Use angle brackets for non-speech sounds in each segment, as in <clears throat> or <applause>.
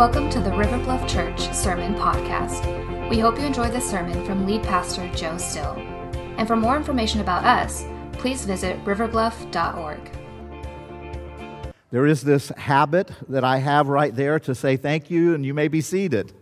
Welcome to the River Bluff Church Sermon Podcast. We hope you enjoy this sermon from lead pastor Joe Still. And for more information about us, please visit riverbluff.org. There is this habit that I have right there to say thank you, and you may be seated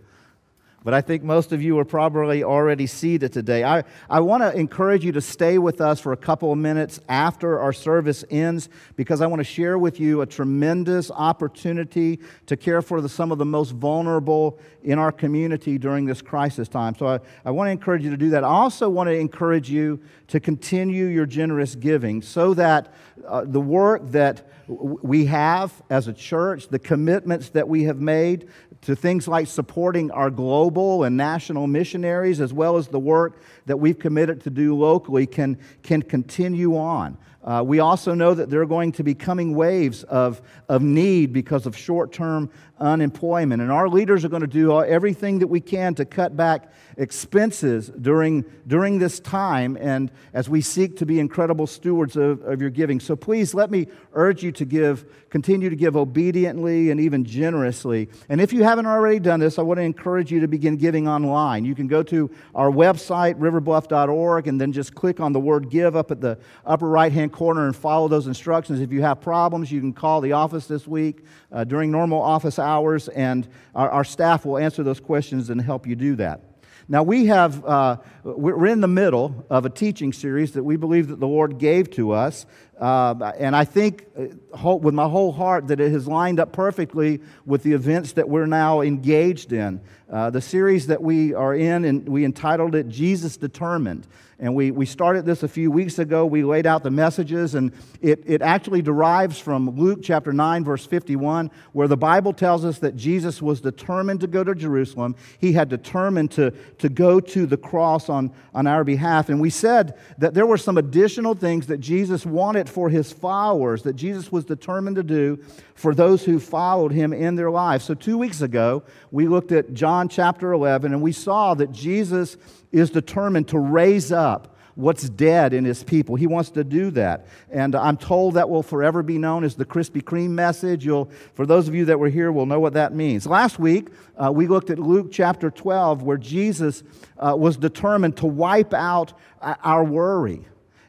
but I think most of you are probably already seated today. I, I want to encourage you to stay with us for a couple of minutes after our service ends because I want to share with you a tremendous opportunity to care for the, some of the most vulnerable in our community during this crisis time. So I, I want to encourage you to do that. I also want to encourage you to continue your generous giving so that uh, the work that we have as a church, the commitments that we have made, to things like supporting our global and national missionaries, as well as the work that we've committed to do locally, can, can continue on. Uh, we also know that there are going to be coming waves of, of need because of short term unemployment. And our leaders are going to do everything that we can to cut back expenses during, during this time and as we seek to be incredible stewards of, of your giving. So please let me urge you to give, continue to give obediently and even generously. And if you haven't already done this, I want to encourage you to begin giving online. You can go to our website, riverbluff.org, and then just click on the word give up at the upper right hand corner and follow those instructions. If you have problems, you can call the office this week uh, during normal office hours, and our, our staff will answer those questions and help you do that. Now, we have, uh, we're in the middle of a teaching series that we believe that the Lord gave to us. Uh, and I think uh, with my whole heart that it has lined up perfectly with the events that we're now engaged in. Uh, the series that we are in, and we entitled it Jesus Determined. And we, we started this a few weeks ago. We laid out the messages, and it, it actually derives from Luke chapter 9, verse 51, where the Bible tells us that Jesus was determined to go to Jerusalem. He had determined to, to go to the cross on, on our behalf. And we said that there were some additional things that Jesus wanted for his followers, that Jesus was determined to do for those who followed him in their lives. So, two weeks ago, we looked at John chapter 11, and we saw that Jesus is determined to raise up what's dead in his people. He wants to do that. And I'm told that will forever be known as the Krispy Kreme message. You'll, for those of you that were here, will know what that means. Last week, uh, we looked at Luke chapter 12, where Jesus uh, was determined to wipe out uh, our worry.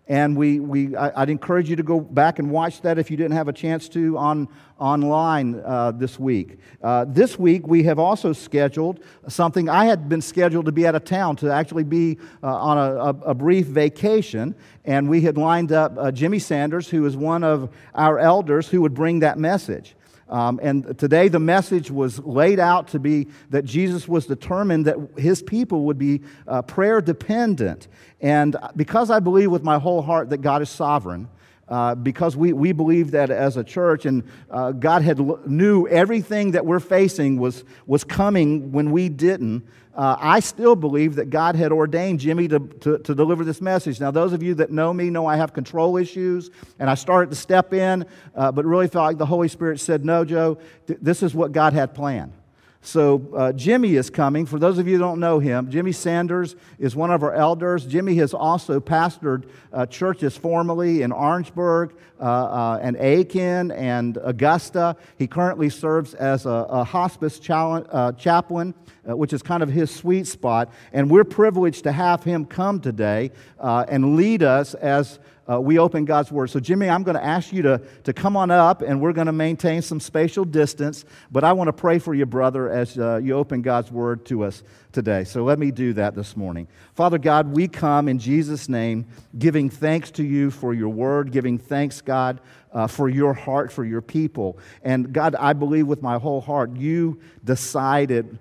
And we, we, I, would encourage you to go back and watch that if you didn't have a chance to on, online uh, this week. Uh, this week, we have also scheduled something. I had been scheduled to be out of town to actually be uh, on a, a, a, brief vacation, and we had lined up uh, Jimmy Sanders, who is one of our elders, who would bring that message. Um, and today the message was laid out to be that Jesus was determined that his people would be uh, prayer dependent. And because I believe with my whole heart that God is sovereign, uh, because we, we believe that as a church and uh, god had knew everything that we're facing was, was coming when we didn't uh, i still believe that god had ordained jimmy to, to, to, deliver this message. Now those of you that know me know i have control issues and i started to step in uh, but really felt like the holy spirit said no joe th- this is what god had planned so, uh, Jimmy is coming. For those of you who don't know him, Jimmy Sanders is one of our elders. Jimmy has also pastored uh, churches formerly in Orangeburg uh, uh and Aiken and Augusta. He currently serves as a, a hospice uh, chaplain, uh, which is kind of his sweet spot. And we're privileged to have him come today and lead us as uh, we open God's Word. So, Jimmy, I'm going to ask you to, to come on up and we're going to maintain some spatial distance. But I want to pray for you, brother, as uh, you open God's Word to us today. So, let me do that this morning. Father God, we come in Jesus' name giving thanks to you for your Word, giving thanks, God, uh, for your heart, for your people. And God, I believe with my whole heart, you decided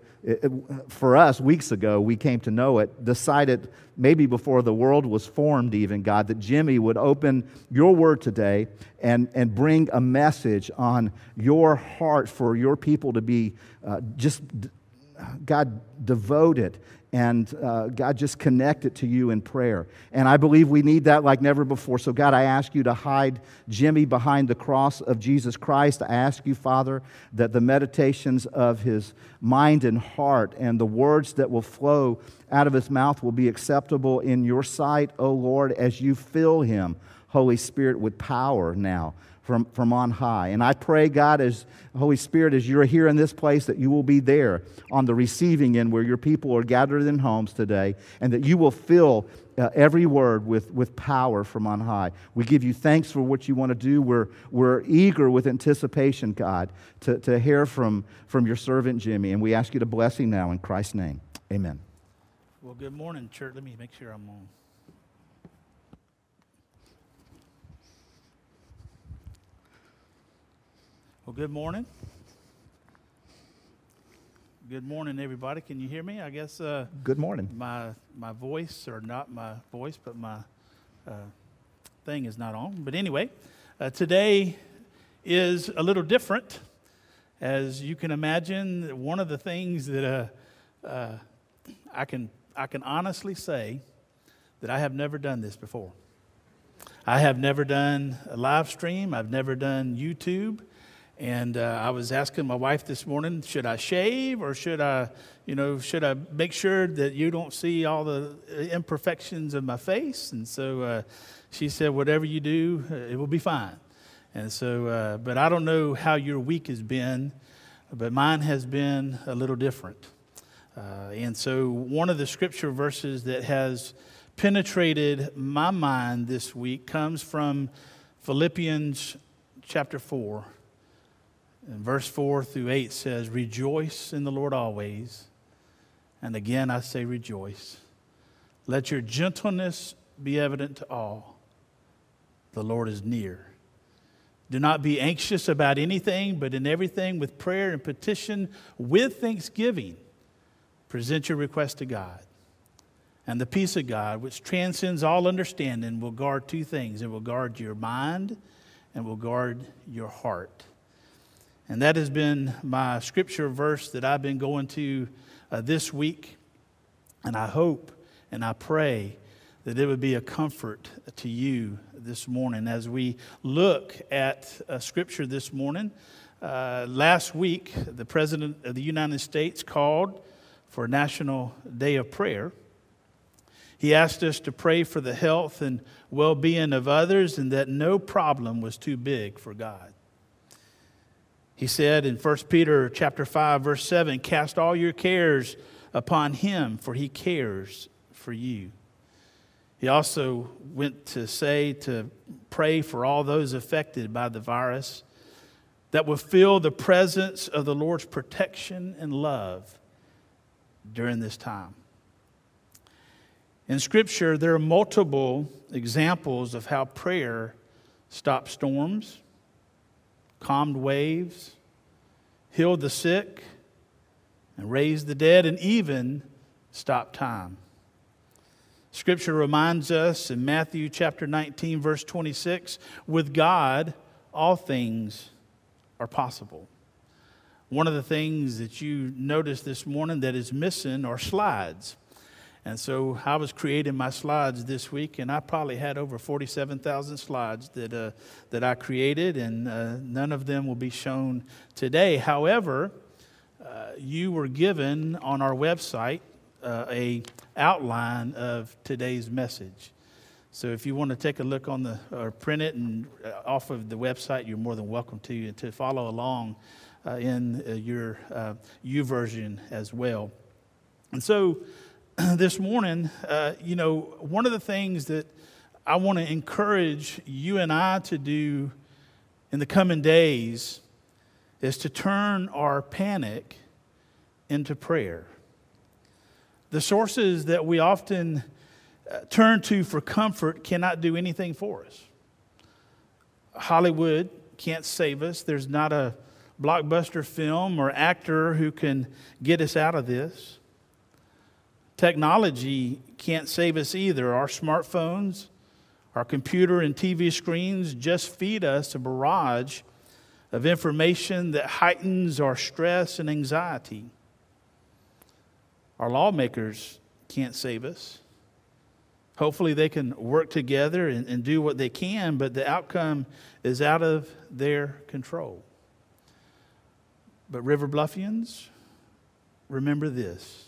for us, weeks ago, we came to know it, decided maybe before the world was formed, even, God, that Jimmy would open your word today and, and bring a message on your heart for your people to be uh, just, God, devoted and uh, God, just connect it to you in prayer. And I believe we need that like never before. So, God, I ask you to hide Jimmy behind the cross of Jesus Christ. I ask you, Father, that the meditations of his mind and heart and the words that will flow out of his mouth will be acceptable in your sight, O Lord, as you fill him Holy Spirit, with power now from, from on high. And I pray, God, as Holy Spirit, as you're here in this place, that you will be there on the receiving end where your people are gathered in homes today, and that you will fill uh, every word with, with power from on high. We give you thanks for what you want to do. We're, we're eager with anticipation, God, to, to hear from, from your servant Jimmy. And we ask you to bless him now in Christ's name. Amen. Well, good morning, church. Let me make sure I'm on. Well, good morning. Good morning, everybody. Can you hear me? I guess uh, Good morning. my my voice, or not my voice, but my uh, thing is not on. But anyway, uh, today is a little different, as you can imagine. One of the things that uh, uh, I can I can honestly say that I have never done this before. I have never done a live stream. I've never done YouTube. And uh, I was asking my wife this morning, should I shave or should I, you know, should I make sure that you don't see all the imperfections of my face? And so uh, she said, whatever you do, uh, it will be fine. And so, uh, but I don't know how your week has been, but mine has been a little different. Uh, and so, one of the scripture verses that has penetrated my mind this week comes from Philippians chapter 4. And verse 4 through 8 says, Rejoice in the Lord always. And again, I say, Rejoice. Let your gentleness be evident to all. The Lord is near. Do not be anxious about anything, but in everything with prayer and petition with thanksgiving, present your request to God. And the peace of God, which transcends all understanding, will guard two things it will guard your mind and will guard your heart. And that has been my scripture verse that I've been going to uh, this week. And I hope and I pray that it would be a comfort to you this morning as we look at uh, scripture this morning. Uh, last week, the President of the United States called for a National Day of Prayer. He asked us to pray for the health and well being of others and that no problem was too big for God. He said in 1 Peter chapter 5 verse 7, "Cast all your cares upon him, for he cares for you." He also went to say to pray for all those affected by the virus that will feel the presence of the Lord's protection and love during this time. In Scripture, there are multiple examples of how prayer stops storms calmed waves, healed the sick, and raised the dead, and even stopped time. Scripture reminds us in Matthew chapter 19, verse 26 with God, all things are possible. One of the things that you noticed this morning that is missing are slides. And so I was creating my slides this week, and I probably had over 47,000 slides that, uh, that I created, and uh, none of them will be shown today. However, uh, you were given on our website uh, a outline of today's message. So if you want to take a look on the or print it and uh, off of the website, you're more than welcome to to follow along uh, in your YouVersion as well. And so <clears throat> this morning, uh, you know, one of the things that I want to encourage you and I to do in the coming days is to turn our panic into prayer. The sources that we often uh, turn to for comfort cannot do anything for us. Hollywood can't save us. There's not a blockbuster film or actor who can get us out of this. Technology can't save us either. Our smartphones, our computer and TV screens just feed us a barrage of information that heightens our stress and anxiety. Our lawmakers can't save us. Hopefully, they can work together and, and, do what they can, but the outcome is out of their control. But, River Bluffians, remember this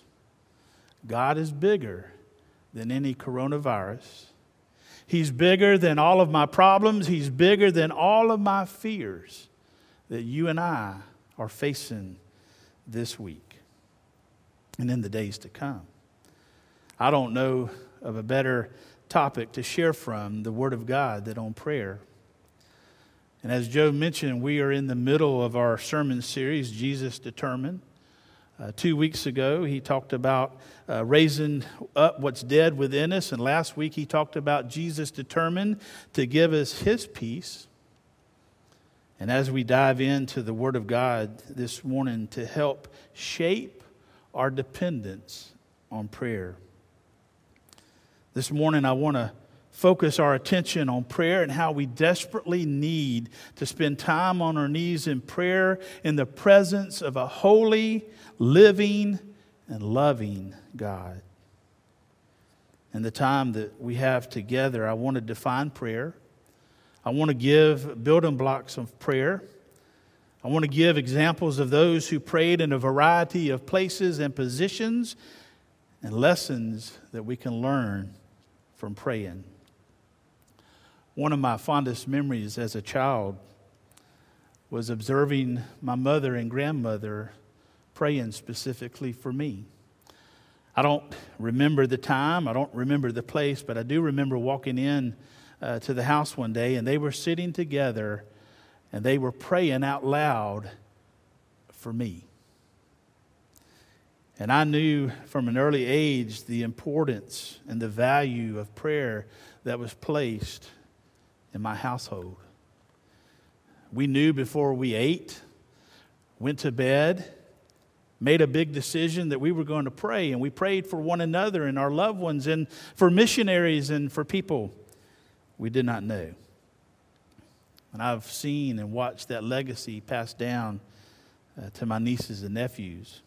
God is bigger than any coronavirus. He's bigger than all of my problems. He's bigger than all of my fears that you and I are facing this week and in the days to come. I don't know of a better topic to share from the Word of God than on prayer. And as Joe mentioned, we are in the middle of our sermon series, Jesus Determined. Uh, two weeks ago, he talked about uh, raising up what's dead within us. And last week, he talked about Jesus determined to give us his peace. And as we dive into the Word of God this morning to help shape our dependence on prayer. This morning, I want to focus our attention on prayer and how we desperately need to spend time on our knees in prayer in the presence of a holy, living, and loving God. In the time that we have together, I want to define prayer. I want to give building blocks of prayer. I want to give examples of those who prayed in a variety of places and positions and lessons that we can learn from praying. One of my fondest memories as a child was observing my mother and grandmother praying specifically for me. I don't remember the time, I don't remember the place, but I do remember walking in uh, to the house one day and they were sitting together and they were praying out loud for me. And I knew from an early age the importance and the value of prayer that was placed in my household. We knew before we ate, went to bed, made a big decision that we were going to pray, and we prayed for one another and our loved ones and for missionaries and for people we did not know. And I've seen and watched that legacy passed down uh, to my nieces and nephews.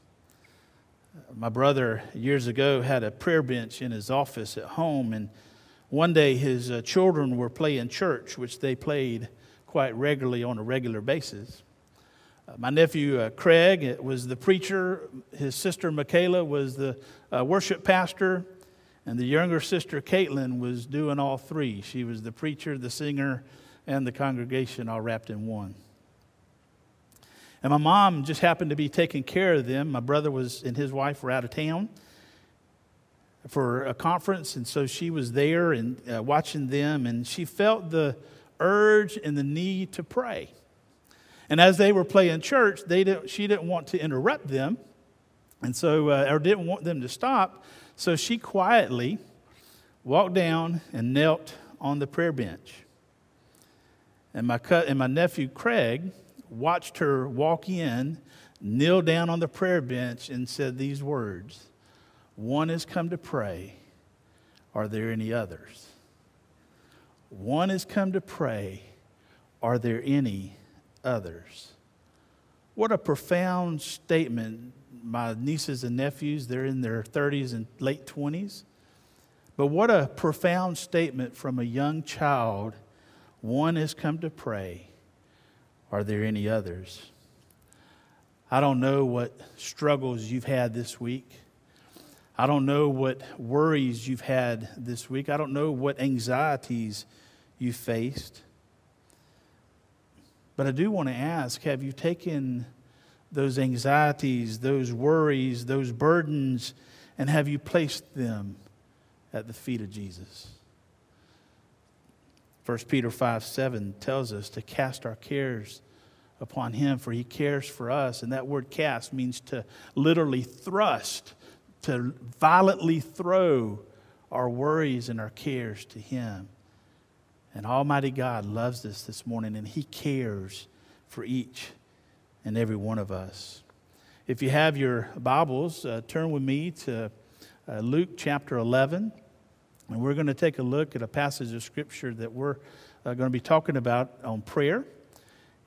My brother, years ago, had a prayer bench in his office at home, and one day, his uh, children were playing church, which they played quite regularly on a regular basis. Uh, my nephew uh, Craig was the preacher, his sister Michaela was the uh, worship pastor, and the younger sister Caitlin was doing all three. She was the preacher, the singer, and the congregation all wrapped in one. And my mom just happened to be taking care of them. My brother was and his wife were out of town for a conference, and so she was there and uh, watching them, and she felt the urge and the need to pray. And as they were playing church, they didn't, she didn't want to interrupt them, and so uh, or didn't want them to stop. So she quietly walked down and knelt on the prayer bench. And my, and my nephew Craig watched her walk in, kneel down on the prayer bench, and said these words one has come to pray. Are there any others? One has come to pray. Are there any others? What a profound statement. My nieces and nephews, they're in their 30s and late 20s. But what a profound statement from a young child. One has come to pray. Are there any others? I don't know what struggles you've had this week. I don't know what worries you've had this week. I don't know what anxieties you faced. But I do want to ask have you taken those anxieties, those worries, those burdens, and have you placed them at the feet of Jesus? 1 Peter 5 7 tells us to cast our cares upon him, for he cares for us. And that word cast means to literally thrust to violently throw our worries and our cares to Him. And Almighty God loves us this morning, and He cares for each and every one of us. If you have your Bibles, uh, turn with me to uh, Luke chapter 11. And we're going to take a look at a passage of Scripture that we're uh, going to be talking about on prayer.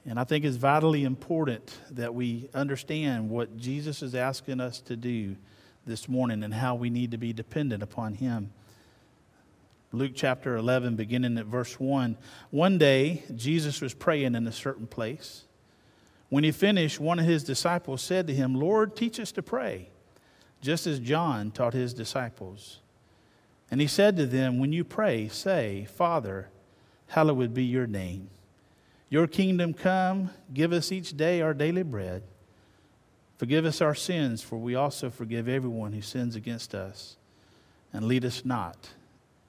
And I think it's vitally important that we understand what Jesus is asking us to do this morning and how we need to be dependent upon Him. Luke chapter 11, beginning at verse 1. One day, Jesus was praying in a certain place. When he finished, one of his disciples said to him, Lord, teach us to pray, just as John taught his disciples. And he said to them, When you pray, say, Father, hallowed be your name. Your kingdom come, give us each day our daily bread. Forgive us our sins, for we also forgive everyone who sins against us. And lead us not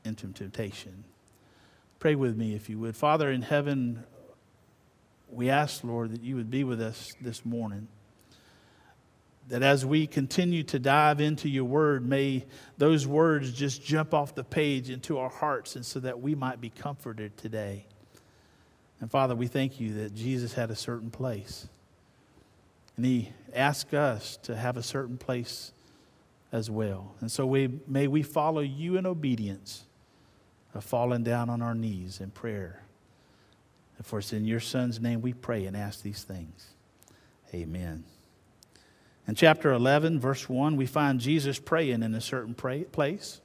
into temptation. Pray with me if you would. Father in heaven, we ask, Lord, that you would be with us this morning that as we continue to dive into your word, may those words just jump off the page into our hearts and so that we might be comforted today. And Father, we thank you that Jesus had a certain place. And he asked us to have a certain place as well. And so we, may we follow you in obedience of falling down on our knees in prayer. And for it's in your Son's name we pray and ask these things. Amen. In chapter 11, verse 1, we find Jesus praying in a certain pray- place.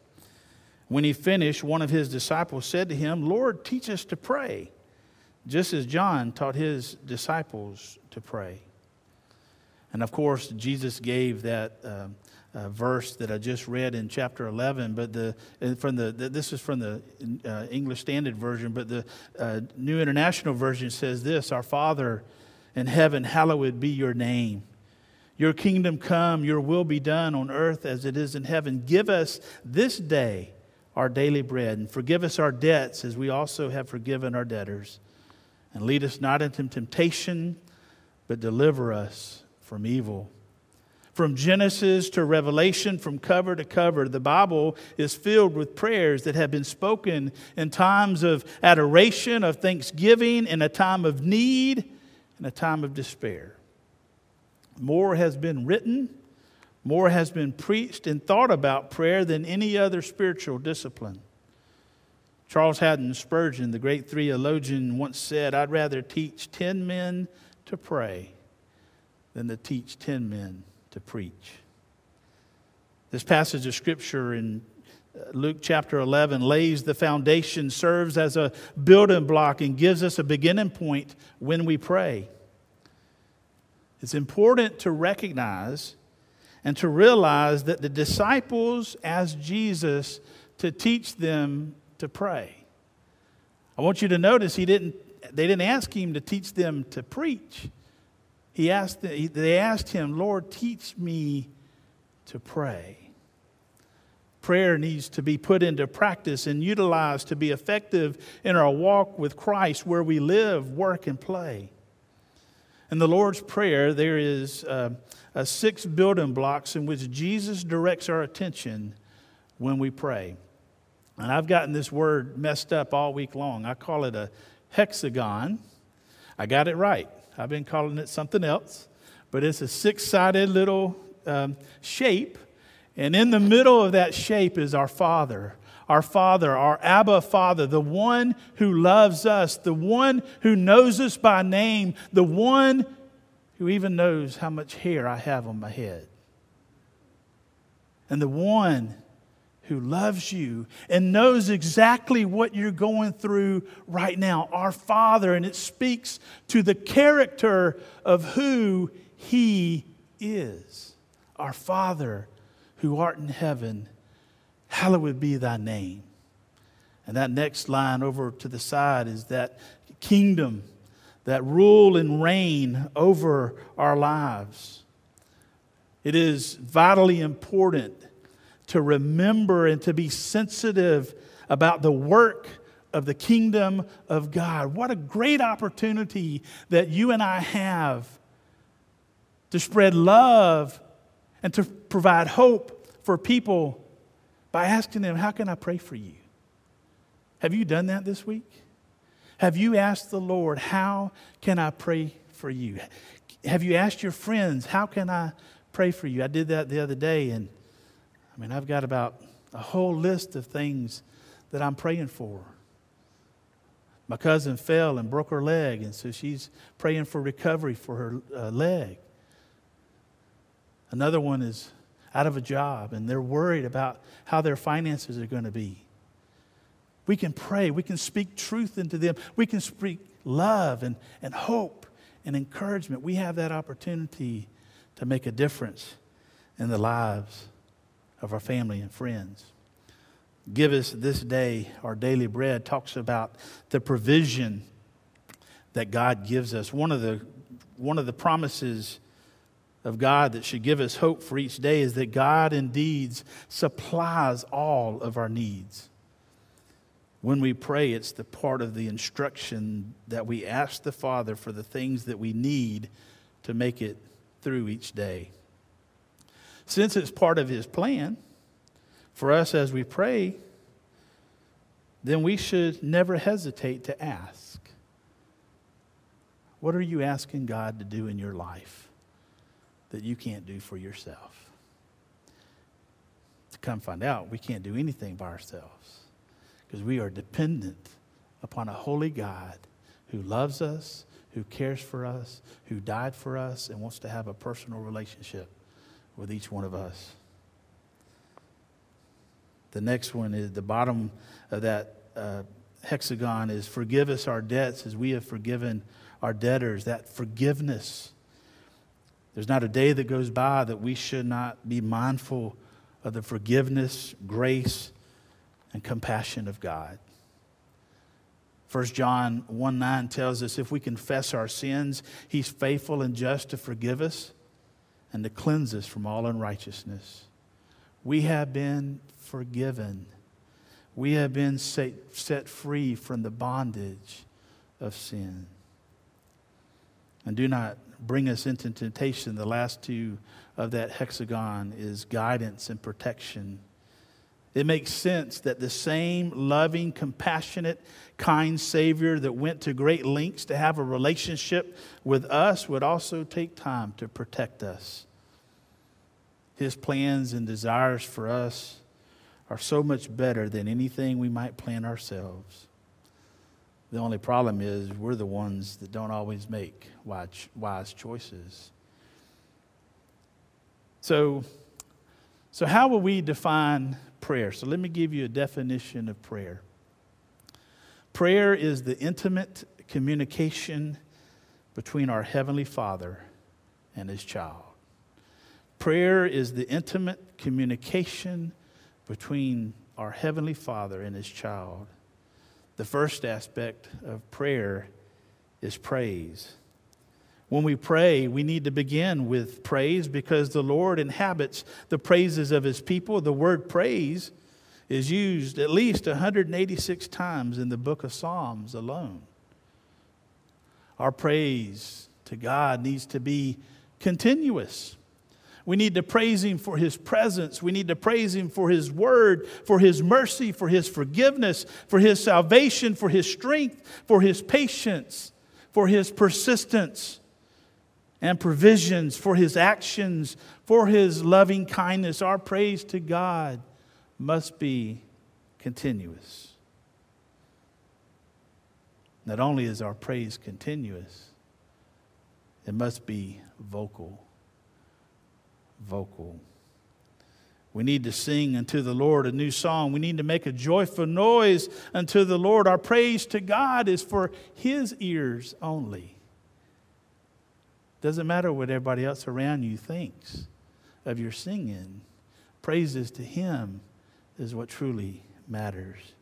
When he finished, one of his disciples said to him, Lord, teach us to pray, just as John taught his disciples to pray. And of course, Jesus gave that uh, uh, verse that I just read in chapter 11, but the, from the, this is from the uh, English Standard Version, but the uh, New International Version says this Our Father in heaven, hallowed be your name. Your kingdom come, your will be done on earth as it is in heaven. Give us this day our daily bread, and forgive us our debts as we also have forgiven our debtors. And lead us not into temptation, but deliver us from evil. From Genesis to Revelation, from cover to cover, the Bible is filled with prayers that have been spoken in times of adoration, of thanksgiving, in a time of need, in a time of despair. More has been written, more has been preached and thought about prayer than any other spiritual discipline. Charles Haddon Spurgeon, the great theologian, once said, I'd rather teach 10 men to pray than to teach 10 men to preach. This passage of Scripture in uh, Luke chapter 11 lays the foundation, serves as a building block, and gives us a beginning point when we pray. It's important to recognize and to realize that the disciples asked Jesus to teach them to pray. I want you to notice he didn't, they didn't ask him to teach them to preach. He asked, they asked him, Lord, teach me to pray. Prayer needs to be put into practice and utilized to be effective in our walk with Christ where we live, work, and play. In the Lord's Prayer, there is uh, uh, six building blocks in which Jesus directs our attention when we pray. And I've gotten this word messed up all week long. I call it a hexagon. I got it right. I've been calling it something else, but it's a six sided little um, shape. And in the middle of that shape is our Father our Father, our Abba Father, the one who loves us, the one who knows us by name, the one who even knows how much hair I have on my head. And the one who loves you and knows exactly what you're going through right now, our Father, and it speaks to the character of who He is. Our Father who art in heaven hallowed be thy name. And that next line over to the side is that kingdom, that rule and reign over our lives. It is vitally important to remember and to be sensitive about the work of the kingdom of God. What a great opportunity that you and I have to spread love and to provide hope for people by asking them, How can I pray for you? Have you done that this week? Have you asked the Lord, How can I pray for you? Have you asked your friends, How can I pray for you? I did that the other day, and I mean, I've got about a whole list of things that I'm praying for. My cousin fell and broke her leg, and so she's praying for recovery for her uh, leg. Another one is out of a job and they're worried about how their finances are going to be. We can pray, we can speak truth into them, we can speak love and, and hope and encouragement. We have that opportunity to make a difference in the lives of our family and friends. Give us this day our daily bread talks about the provision that God gives us. One of the, one of the promises of God that should give us hope for each day is that God indeed supplies all of our needs. When we pray, it's the part of the instruction that we ask the Father for the things that we need to make it through each day. Since it's part of His plan for us as we pray, then we should never hesitate to ask. What are you asking God to do in your life that you can't do for yourself? To come find out, we can't do anything by ourselves because we are dependent upon a holy God who loves us, who cares for us, who died for us, and wants to have a personal relationship with each one of us. The next one is the bottom of that uh, hexagon is forgive us our debts as we have forgiven our debtors. That forgiveness. There's not a day that goes by that we should not be mindful of the forgiveness, grace, and compassion of God. 1 John 1 9 tells us if we confess our sins, he's faithful and just to forgive us and to cleanse us from all unrighteousness. We have been forgiven. We have been set, free from the bondage of sin. And do not bring us into temptation. The last two of that hexagon is guidance and protection. It makes sense that the same loving, compassionate, kind Savior that went to great lengths to have a relationship with us would also take time to protect us. His plans and desires for us are so much better than anything we might plan ourselves. The only problem is we're the ones that don't always make wise choices. So, so how will we define prayer? So let me give you a definition of prayer. Prayer is the intimate communication between our Heavenly Father and His child. Prayer is the intimate communication between our Heavenly Father and His child. The first aspect of prayer is praise. When we pray, we need to begin with praise because the Lord inhabits the praises of His people. The word praise is used at least 186 times in the book of Psalms alone. Our praise to God needs to be continuous. We need to praise Him for His presence. We need to praise Him for His word, for His mercy, for His forgiveness, for His salvation, for His strength, for His patience, for His persistence and provisions, for His actions, for His loving kindness. Our praise to God must be continuous. Not only is our praise continuous, it must be vocal vocal. We need to sing unto the Lord a new song. We need to make a joyful noise unto the Lord. Our praise to God is for His ears only. Doesn't matter what everybody else around you thinks of your singing. Praises to Him is what truly matters.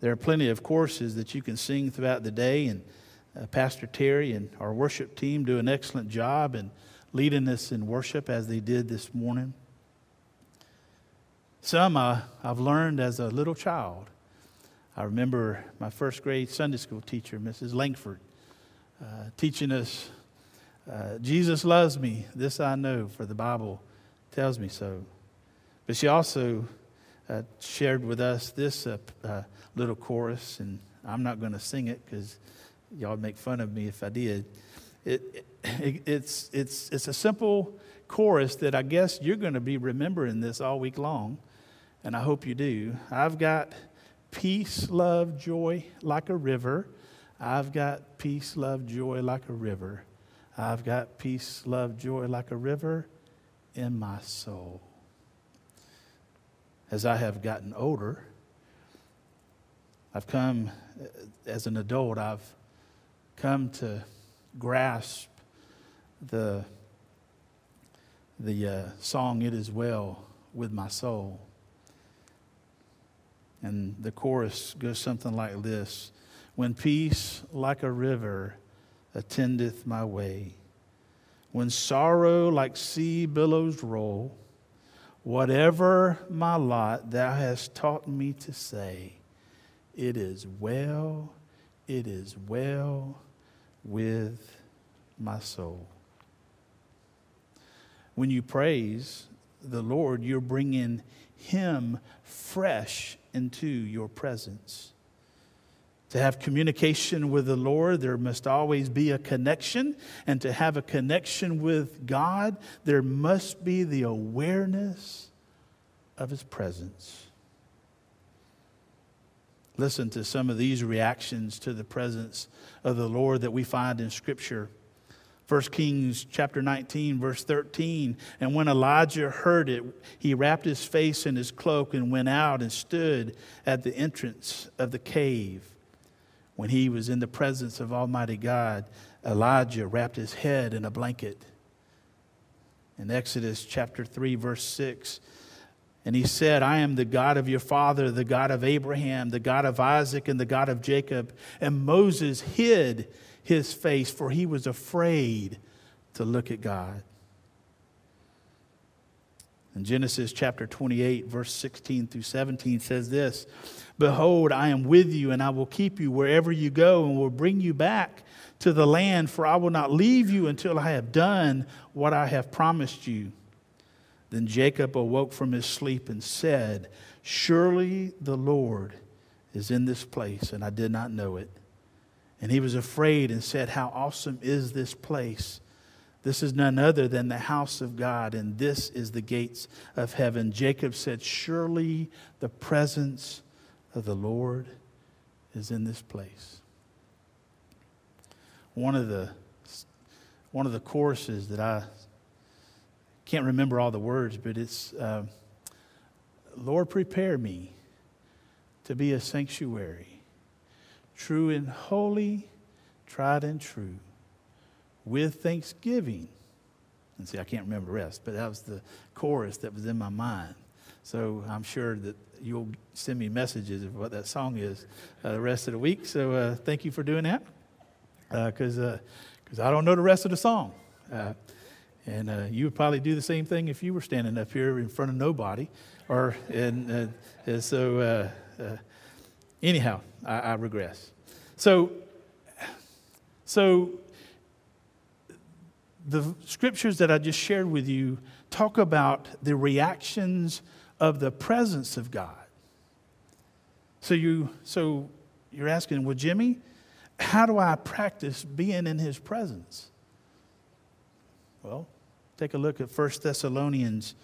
There are plenty of courses that you can sing throughout the day, and uh, Pastor Terry and our worship team do an excellent job. in leading us in worship as they did this morning. Some uh, I've learned as a little child. I remember my first grade Sunday school teacher, Mrs. Langford, uh, teaching us, uh, Jesus loves me, this I know, for the Bible tells me so. But she also uh, shared with us this uh, uh, little chorus, and I'm not going to sing it because y'all would make fun of me if I did. It, it, it's, it's, it's a simple chorus that I guess you're going to be remembering this all week long, and I hope you do. I've got peace, love, joy like a river. I've got peace, love, joy like a river. I've got peace, love, joy like a river in my soul. As I have gotten older, I've come, as an adult, I've come to grasp the, the uh, song, It Is Well with My Soul. And the chorus goes something like this When peace like a river attendeth my way, when sorrow like sea billows roll, whatever my lot, thou hast taught me to say, It is well, it is well with my soul. When you praise the Lord, you're bringing Him fresh into your presence. To have communication with the Lord, there must always be a connection. And to have a connection with God, there must be the awareness of His presence. Listen to some of these reactions to the presence of the Lord that we find in Scripture. 1 Kings chapter 19, verse 13. And when Elijah heard it, he wrapped his face in his cloak and went out and stood at the entrance of the cave. When he was in the presence of Almighty God, Elijah wrapped his head in a blanket. In Exodus chapter 3, verse 6, and he said, I am the God of your father, the God of Abraham, the God of Isaac, and the God of Jacob. And Moses hid his face, for he was afraid to look at God. In Genesis chapter 28, verse 16 through 17 says this Behold, I am with you, and I will keep you wherever you go, and will bring you back to the land, for I will not leave you until I have done what I have promised you. Then Jacob awoke from his sleep and said, Surely the Lord is in this place, and I did not know it. And he was afraid and said, How awesome is this place! This is none other than the house of God, and this is the gates of heaven. Jacob said, Surely the presence of the Lord is in this place. One of the, one of the choruses that I can't remember all the words, but it's uh, Lord, prepare me to be a sanctuary true and holy, tried and true, with thanksgiving. And see, I can't remember the rest, but that was the chorus that was in my mind. So I'm sure that you'll send me messages of what that song is uh, the rest of the week. So uh, thank you for doing that, because uh, uh, I don't know the rest of the song. Uh, and uh, you would probably do the same thing if you were standing up here in front of nobody. Or and, and so anyhow, I, I regress. So, so the scriptures that I just shared with you talk about the reactions of the presence of God. So you so you're asking, well, Jimmy, how do I practice being in his presence? Well, take a look at 1 Thessalonians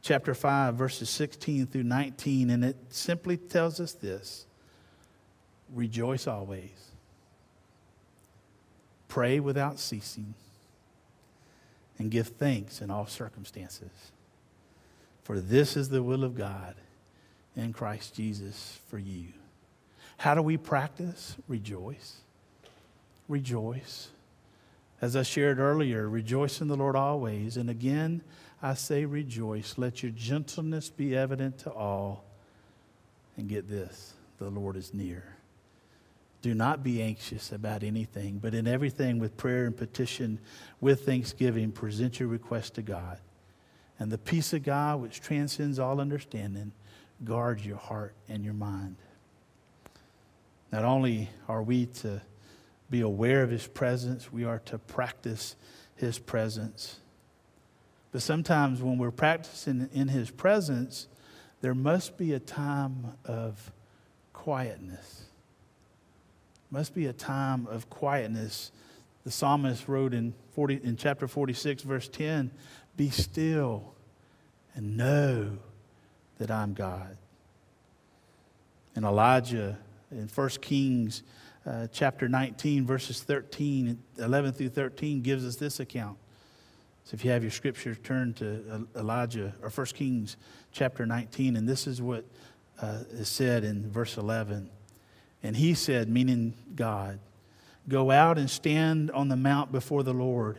chapter 5, verses 16 through 19, and it simply tells us this rejoice always, pray without ceasing, and give thanks in all circumstances. For this is the will of God in Christ Jesus for you. How do we practice? Rejoice. Rejoice. As I shared earlier, rejoice in the Lord always. And again, I say rejoice. Let your gentleness be evident to all. And get this the Lord is near. Do not be anxious about anything, but in everything with prayer and petition, with thanksgiving, present your request to God. And the peace of God, which transcends all understanding, guards your heart and your mind. Not only are we to be aware of His presence, we are to practice His presence. But sometimes when we're practicing in His presence, there must be a time of quietness must be a time of quietness. The psalmist wrote in, 40, in chapter 46, verse 10 Be still and know that I'm God. And Elijah in 1 Kings uh, chapter 19, verses 13, 11 through 13, gives us this account. So if you have your scripture, turn to Elijah or 1 Kings chapter 19, and this is what uh, is said in verse 11. And he said, meaning God, Go out and stand on the mount before the Lord.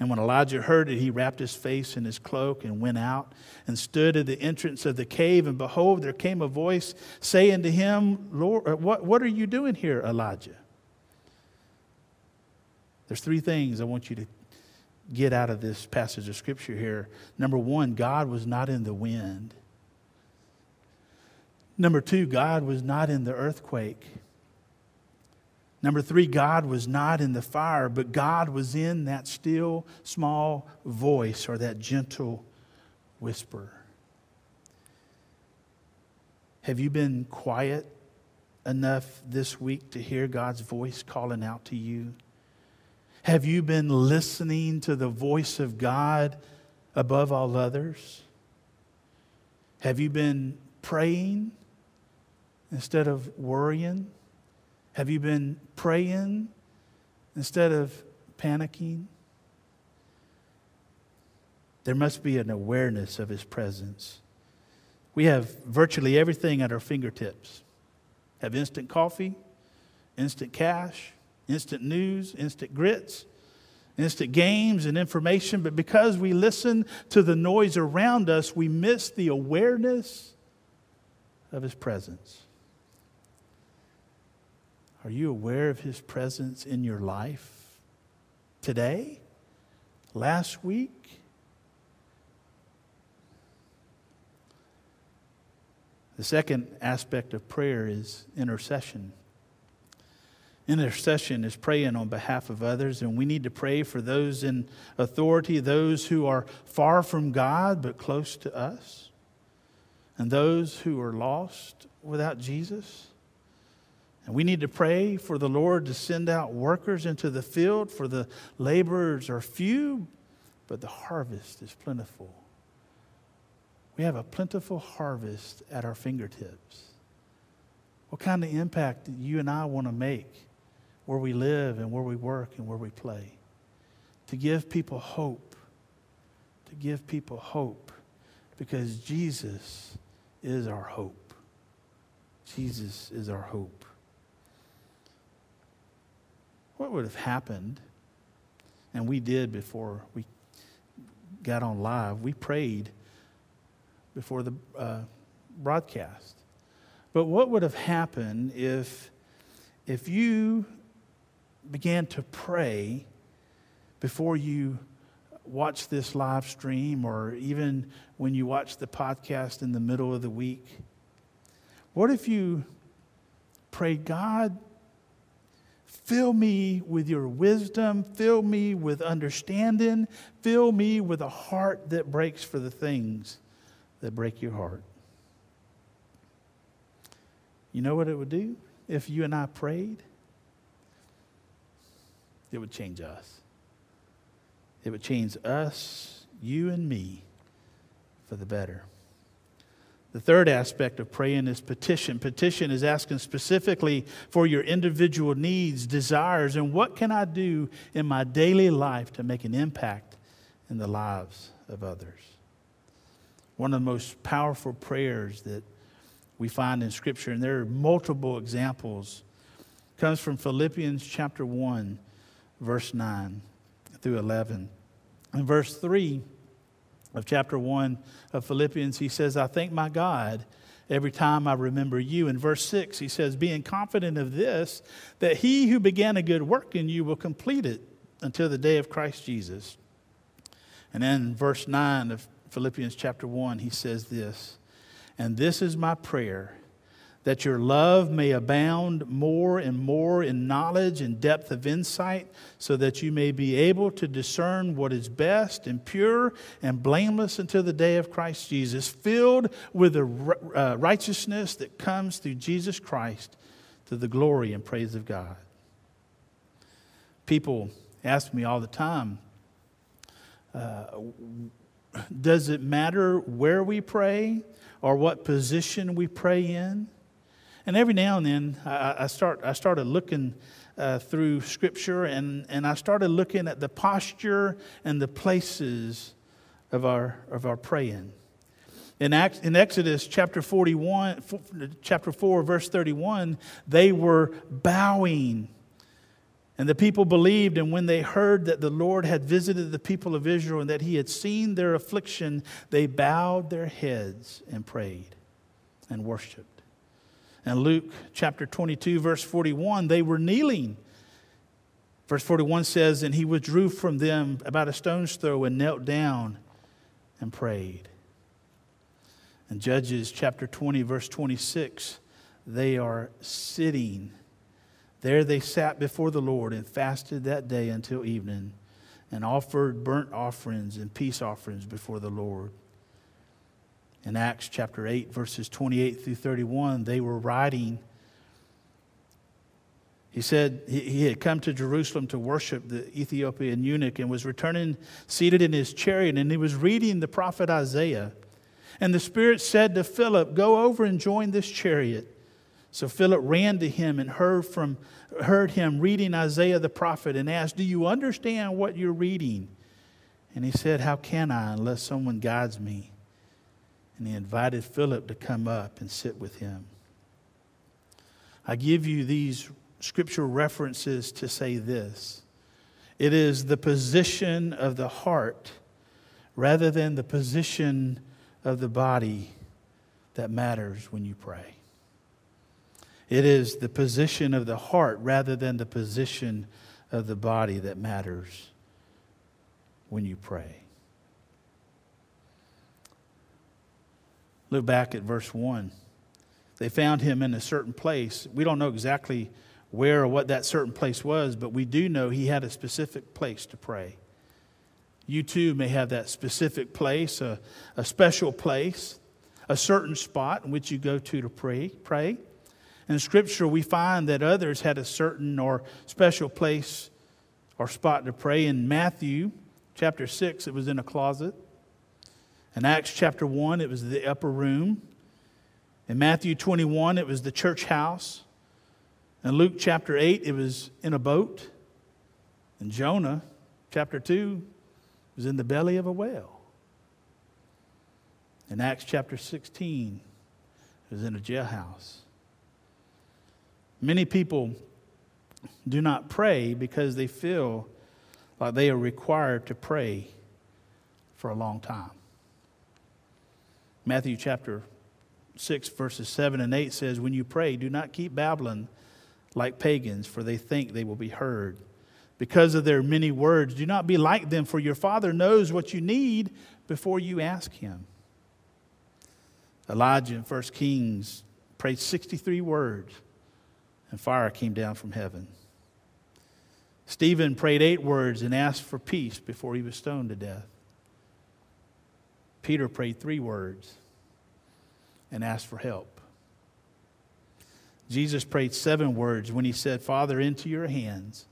And when Elijah heard it, he wrapped his face in his cloak and went out and stood at the entrance of the cave. And behold, there came a voice saying to him, Lord, uh, what, what are you doing here, Elijah? There's three things I want you to get out of this passage of scripture here. Number one, God was not in the wind. Number two, God was not in the earthquake. Number three, God was not in the fire, but God was in that still small voice or that gentle whisper. Have you been quiet enough this week to hear God's voice calling out to you? Have you been listening to the voice of God above all others? Have you been praying instead of worrying? Have you been praying instead of panicking? There must be an awareness of His presence. We have virtually everything at our fingertips. Have instant coffee, instant cash, instant news, instant grits, instant games and information, but because we listen to the noise around us, we miss the awareness of His presence. Are you aware of His presence in your life today? Last week? The second aspect of prayer is intercession. Intercession is praying on behalf of others, and we need to pray for those in authority, those who are far from God but close to us, and those who are lost without Jesus. And we need to pray for the Lord to send out workers into the field, for the laborers are few, but the harvest is plentiful. We have a plentiful harvest at our fingertips. What kind of impact do you and I want to make where we live and where we work and where we play? To give people hope. To give people hope because Jesus is our hope. Jesus is our hope. What would have happened? And we did before we got on live. We prayed before the uh, broadcast. But what would have happened if, if you began to pray before you watch this live stream or even when you watch the podcast in the middle of the week? What if you prayed, God, Fill me with your wisdom. Fill me with understanding. Fill me with a heart that breaks for the things that break your heart. You know what it would do if you and I prayed? It would change us. It would change us, you and me, for the better. The third aspect of praying is petition. Petition is asking specifically for your individual needs, desires, and what can I do in my daily life to make an impact in the lives of others. One of the most powerful prayers that we find in Scripture, and there are multiple examples, comes from Philippians chapter 1, verse 9 through 11. In verse 3, of chapter 1 of Philippians, he says, I thank my God every time I remember you. In verse 6, he says, Being confident of this, that he who began a good work in you will complete it until the day of Christ Jesus. And then verse 9 of Philippians chapter 1, he says this, And this is my prayer that your love may abound more and more in knowledge and depth of insight, so that you may be able to discern what is best and pure and blameless until the day of Christ Jesus, filled with the uh, righteousness that comes through Jesus Christ to the glory and praise of God. People ask me all the time, uh, does it matter where we pray or what position we pray in? And every now and then, I, I start, I started looking uh, through Scripture and, and I started looking at the posture and the places of our, of our praying. In, Acts, in Exodus chapter 41, chapter 4, verse 31, they were bowing. And the people believed, and when they heard that the Lord had visited the people of Israel and that he had seen their affliction, they bowed their heads and prayed and worshiped. And Luke chapter 22, verse 41, they were kneeling. Verse 41 says, And he withdrew from them about a stone's throw and knelt down and prayed. And Judges chapter 20, verse 26, they are sitting. There they sat before the Lord and fasted that day until evening and offered burnt offerings and peace offerings before the Lord in Acts chapter 8, verses 28 through 31, they were riding. He said he had come to Jerusalem to worship the Ethiopian eunuch and was returning seated in his chariot, and he was reading the prophet Isaiah. And the Spirit said to Philip, Go over and join this chariot. So Philip ran to him and heard, from, heard him reading Isaiah the prophet and asked, Do you understand what you're reading? And he said, How can I unless someone guides me? And he invited Philip to come up and sit with him. I give you these scripture references to say this it is the position of the heart rather than the position of the body that matters when you pray. It is the position of the heart rather than the position of the body that matters when you pray. Look back at verse 1. They found him in a certain place. We don't know exactly where or what that certain place was, but we do know he had a specific place to pray. You too may have that specific place, a, a special place, a certain spot in which you go to to pray. pray. In Scripture, we find that others had a certain or special place or spot to pray. In Matthew chapter 6, it was in a closet. In Acts chapter 1, it was the upper room. In Matthew 21, it was the church house. In Luke chapter 8, it was in a boat. In Jonah chapter 2, it was in the belly of a whale. In Acts chapter 16, it was in a jailhouse. Many people do not pray because they feel like they are required to pray for a long time. Matthew chapter 6, verses 7 and 8 says, When you pray, do not keep babbling like pagans, for they think they will be heard. Because of their many words, do not be like them, for your Father knows what you need before you ask Him. Elijah in 1 Kings prayed 63 words, and fire came down from heaven. Stephen prayed eight words and asked for peace before he was stoned to death. Peter prayed three words and asked for help. Jesus prayed seven words when he said, Father, into your hands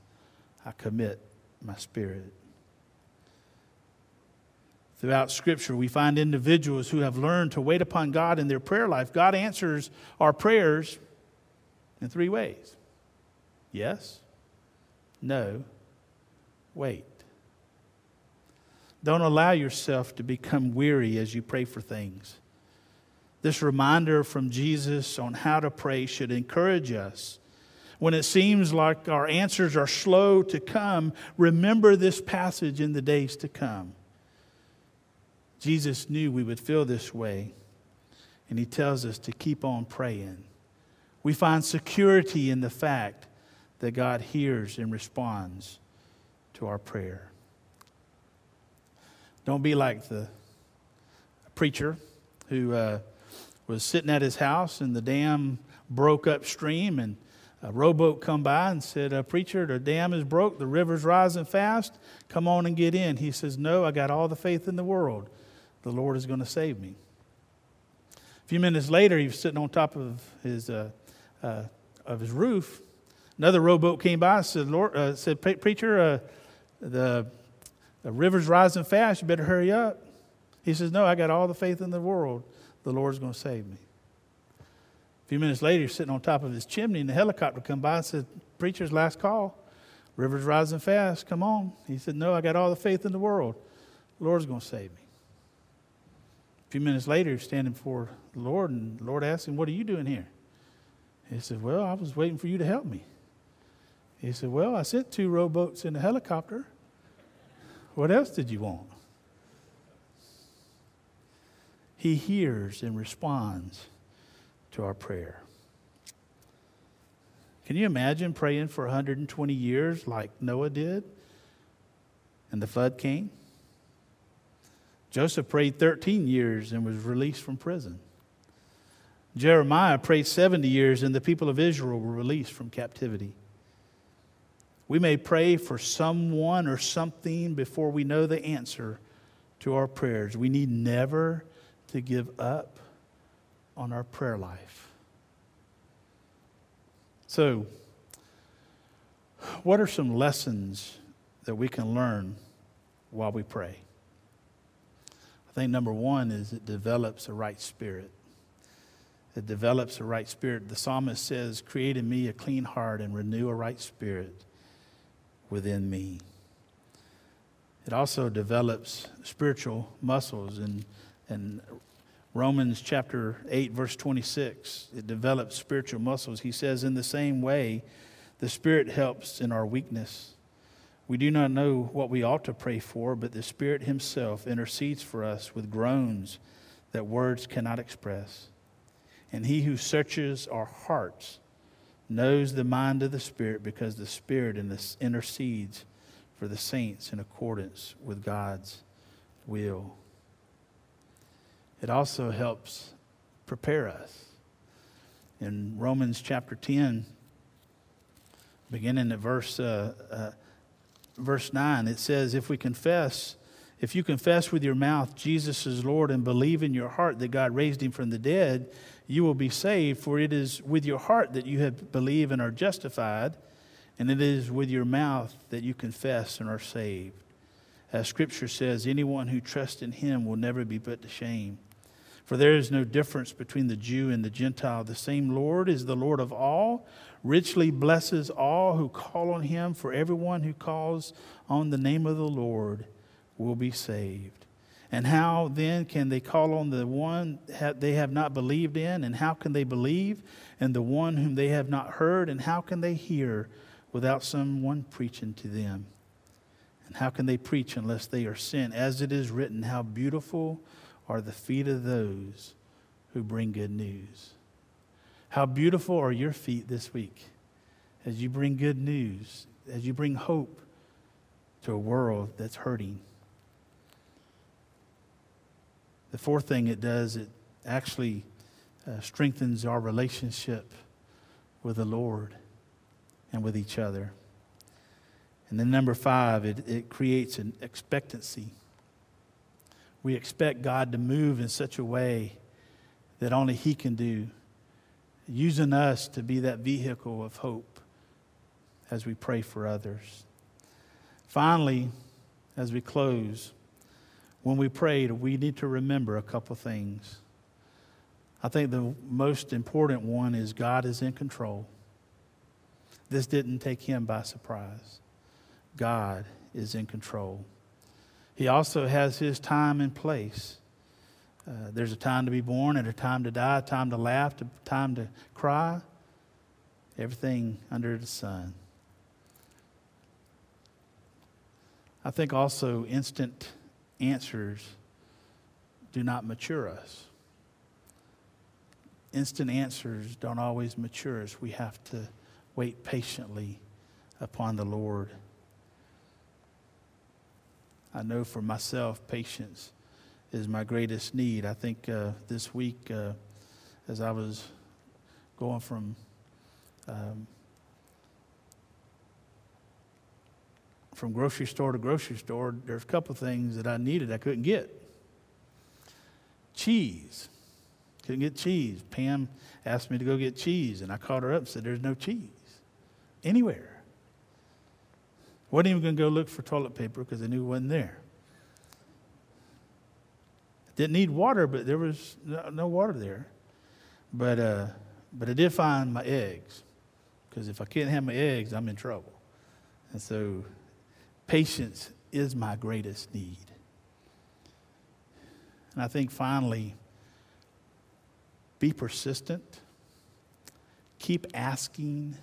I commit my spirit. Throughout Scripture, we find individuals who have learned to wait upon God in their prayer life. God answers our prayers in three ways yes, no, wait. Don't allow yourself to become weary as you pray for things. This reminder from Jesus on how to pray should encourage us. When it seems like our answers are slow to come, remember this passage in the days to come. Jesus knew we would feel this way, and he tells us to keep on praying. We find security in the fact that God hears and responds to our prayer. Don't be like the preacher who uh, was sitting at his house and the dam broke upstream and a rowboat come by and said, uh, preacher, the dam is broke, the river's rising fast, come on and get in. He says, no, I got all the faith in the world. The Lord is going to save me. A few minutes later, he was sitting on top of his, uh, uh, of his roof. Another rowboat came by and said, Lord, uh, said preacher, uh, the the river's rising fast. You better hurry up. He says, No, I got all the faith in the world. The Lord's going to save me. A few minutes later, he's sitting on top of his chimney, and the helicopter come by and said, Preacher's last call. River's rising fast. Come on. He said, No, I got all the faith in the world. The Lord's going to save me. A few minutes later, he's standing before the Lord, and the Lord asked him, What are you doing here? He said, Well, I was waiting for you to help me. He said, Well, I sent two rowboats in a helicopter. What else did you want? He hears and responds to our prayer. Can you imagine praying for 120 years like Noah did and the flood came? Joseph prayed 13 years and was released from prison. Jeremiah prayed 70 years and the people of Israel were released from captivity. We may pray for someone or something before we know the answer to our prayers. We need never to give up on our prayer life. So, what are some lessons that we can learn while we pray? I think number one is it develops a right spirit. It develops a right spirit. The psalmist says, Create in me a clean heart and renew a right spirit within me. It also develops spiritual muscles. And, and Romans chapter 8, verse 26, it develops spiritual muscles. He says, In the same way, the Spirit helps in our weakness. We do not know what we ought to pray for, but the Spirit Himself intercedes for us with groans that words cannot express. And He who searches our hearts knows the mind of the Spirit because the Spirit intercedes for the saints in accordance with God's will. It also helps prepare us. In Romans chapter 10, beginning at verse, uh, uh, verse 9, it says, If we confess, if you confess with your mouth Jesus is Lord and believe in your heart that God raised him from the dead, you will be saved. For it is with your heart that you have believed and are justified, and it is with your mouth that you confess and are saved. As Scripture says, anyone who trusts in him will never be put to shame. For there is no difference between the Jew and the Gentile. The same Lord is the Lord of all, richly blesses all who call on him, for everyone who calls on the name of the Lord will be saved. And how then can they call on the one they have not believed in? And how can they believe in the one whom they have not heard? And how can they hear without someone preaching to them? And how can they preach unless they are sent? As it is written, how beautiful are the feet of those who bring good news. How beautiful are your feet this week as you bring good news, as you bring hope to a world that's hurting. The fourth thing it does, it actually uh, strengthens our relationship with the Lord and with each other. And then, number five, it, it creates an expectancy we expect God to move in such a way that only He can do, using us to be that vehicle of hope as we pray for others. Finally, as we close, when we prayed, we need to remember a couple things. I think the most important one is God is in control. This didn't take him by surprise. God is in control. He also has his time and place. Uh, there's a time to be born and a time to die, a time to laugh, a time to cry. Everything under the sun. I think also instant answers do not mature us. Instant answers don't always mature us. We have to wait patiently upon the Lord. I know for myself, patience is my greatest need. I think uh, this week, uh, as I was going from um, from grocery store to grocery store, there's a couple things that I needed I couldn't get. Cheese. Couldn't get cheese. Pam asked me to go get cheese, and I called her up and said, There's no cheese anywhere. Wasn't even going to go look for toilet paper because I knew it wasn't there. Didn't need water, but there was no, water there. But, uh, but I did find my eggs, because if I can't have my eggs, I'm in trouble. And so patience is my greatest need. And I think finally, be persistent, keep asking,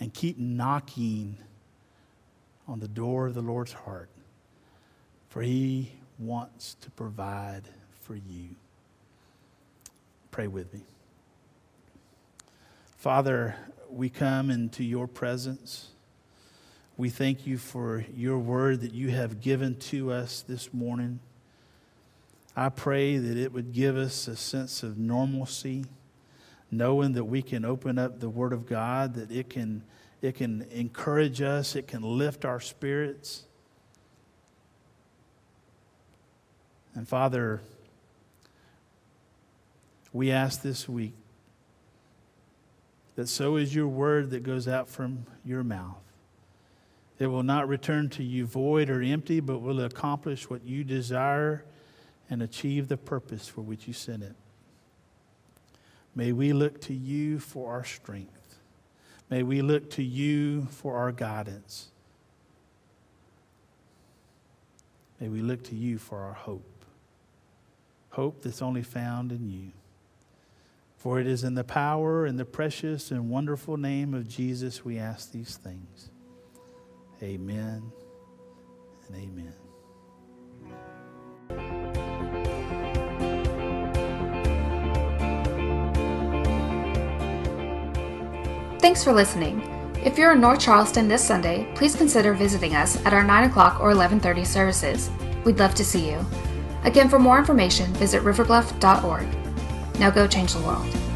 and keep knocking on the door of the Lord's heart, for He wants to provide for you. Pray with me. Father, we come into your presence. We thank you for your word that you have given to us this morning. I pray that it would give us a sense of normalcy, knowing that we can open up the Word of God, that it can, it can encourage us, it can lift our spirits. And Father, we ask this week that so is your word that goes out from your mouth. It will not return to you void or empty, but will accomplish what you desire and achieve the purpose for which you sent it. May we look to you for our strength. May we look to you for our guidance. May we look to you for our hope. Hope that's only found in you. For it is in the power and the precious and wonderful name of Jesus we ask these things. Amen and amen. Thanks for listening. If you're in North Charleston this Sunday, please consider visiting us at our 9 o'clock or 11.30 services. We'd love to see you. Again, for more information, visit riverbluff.org. Now go change the world.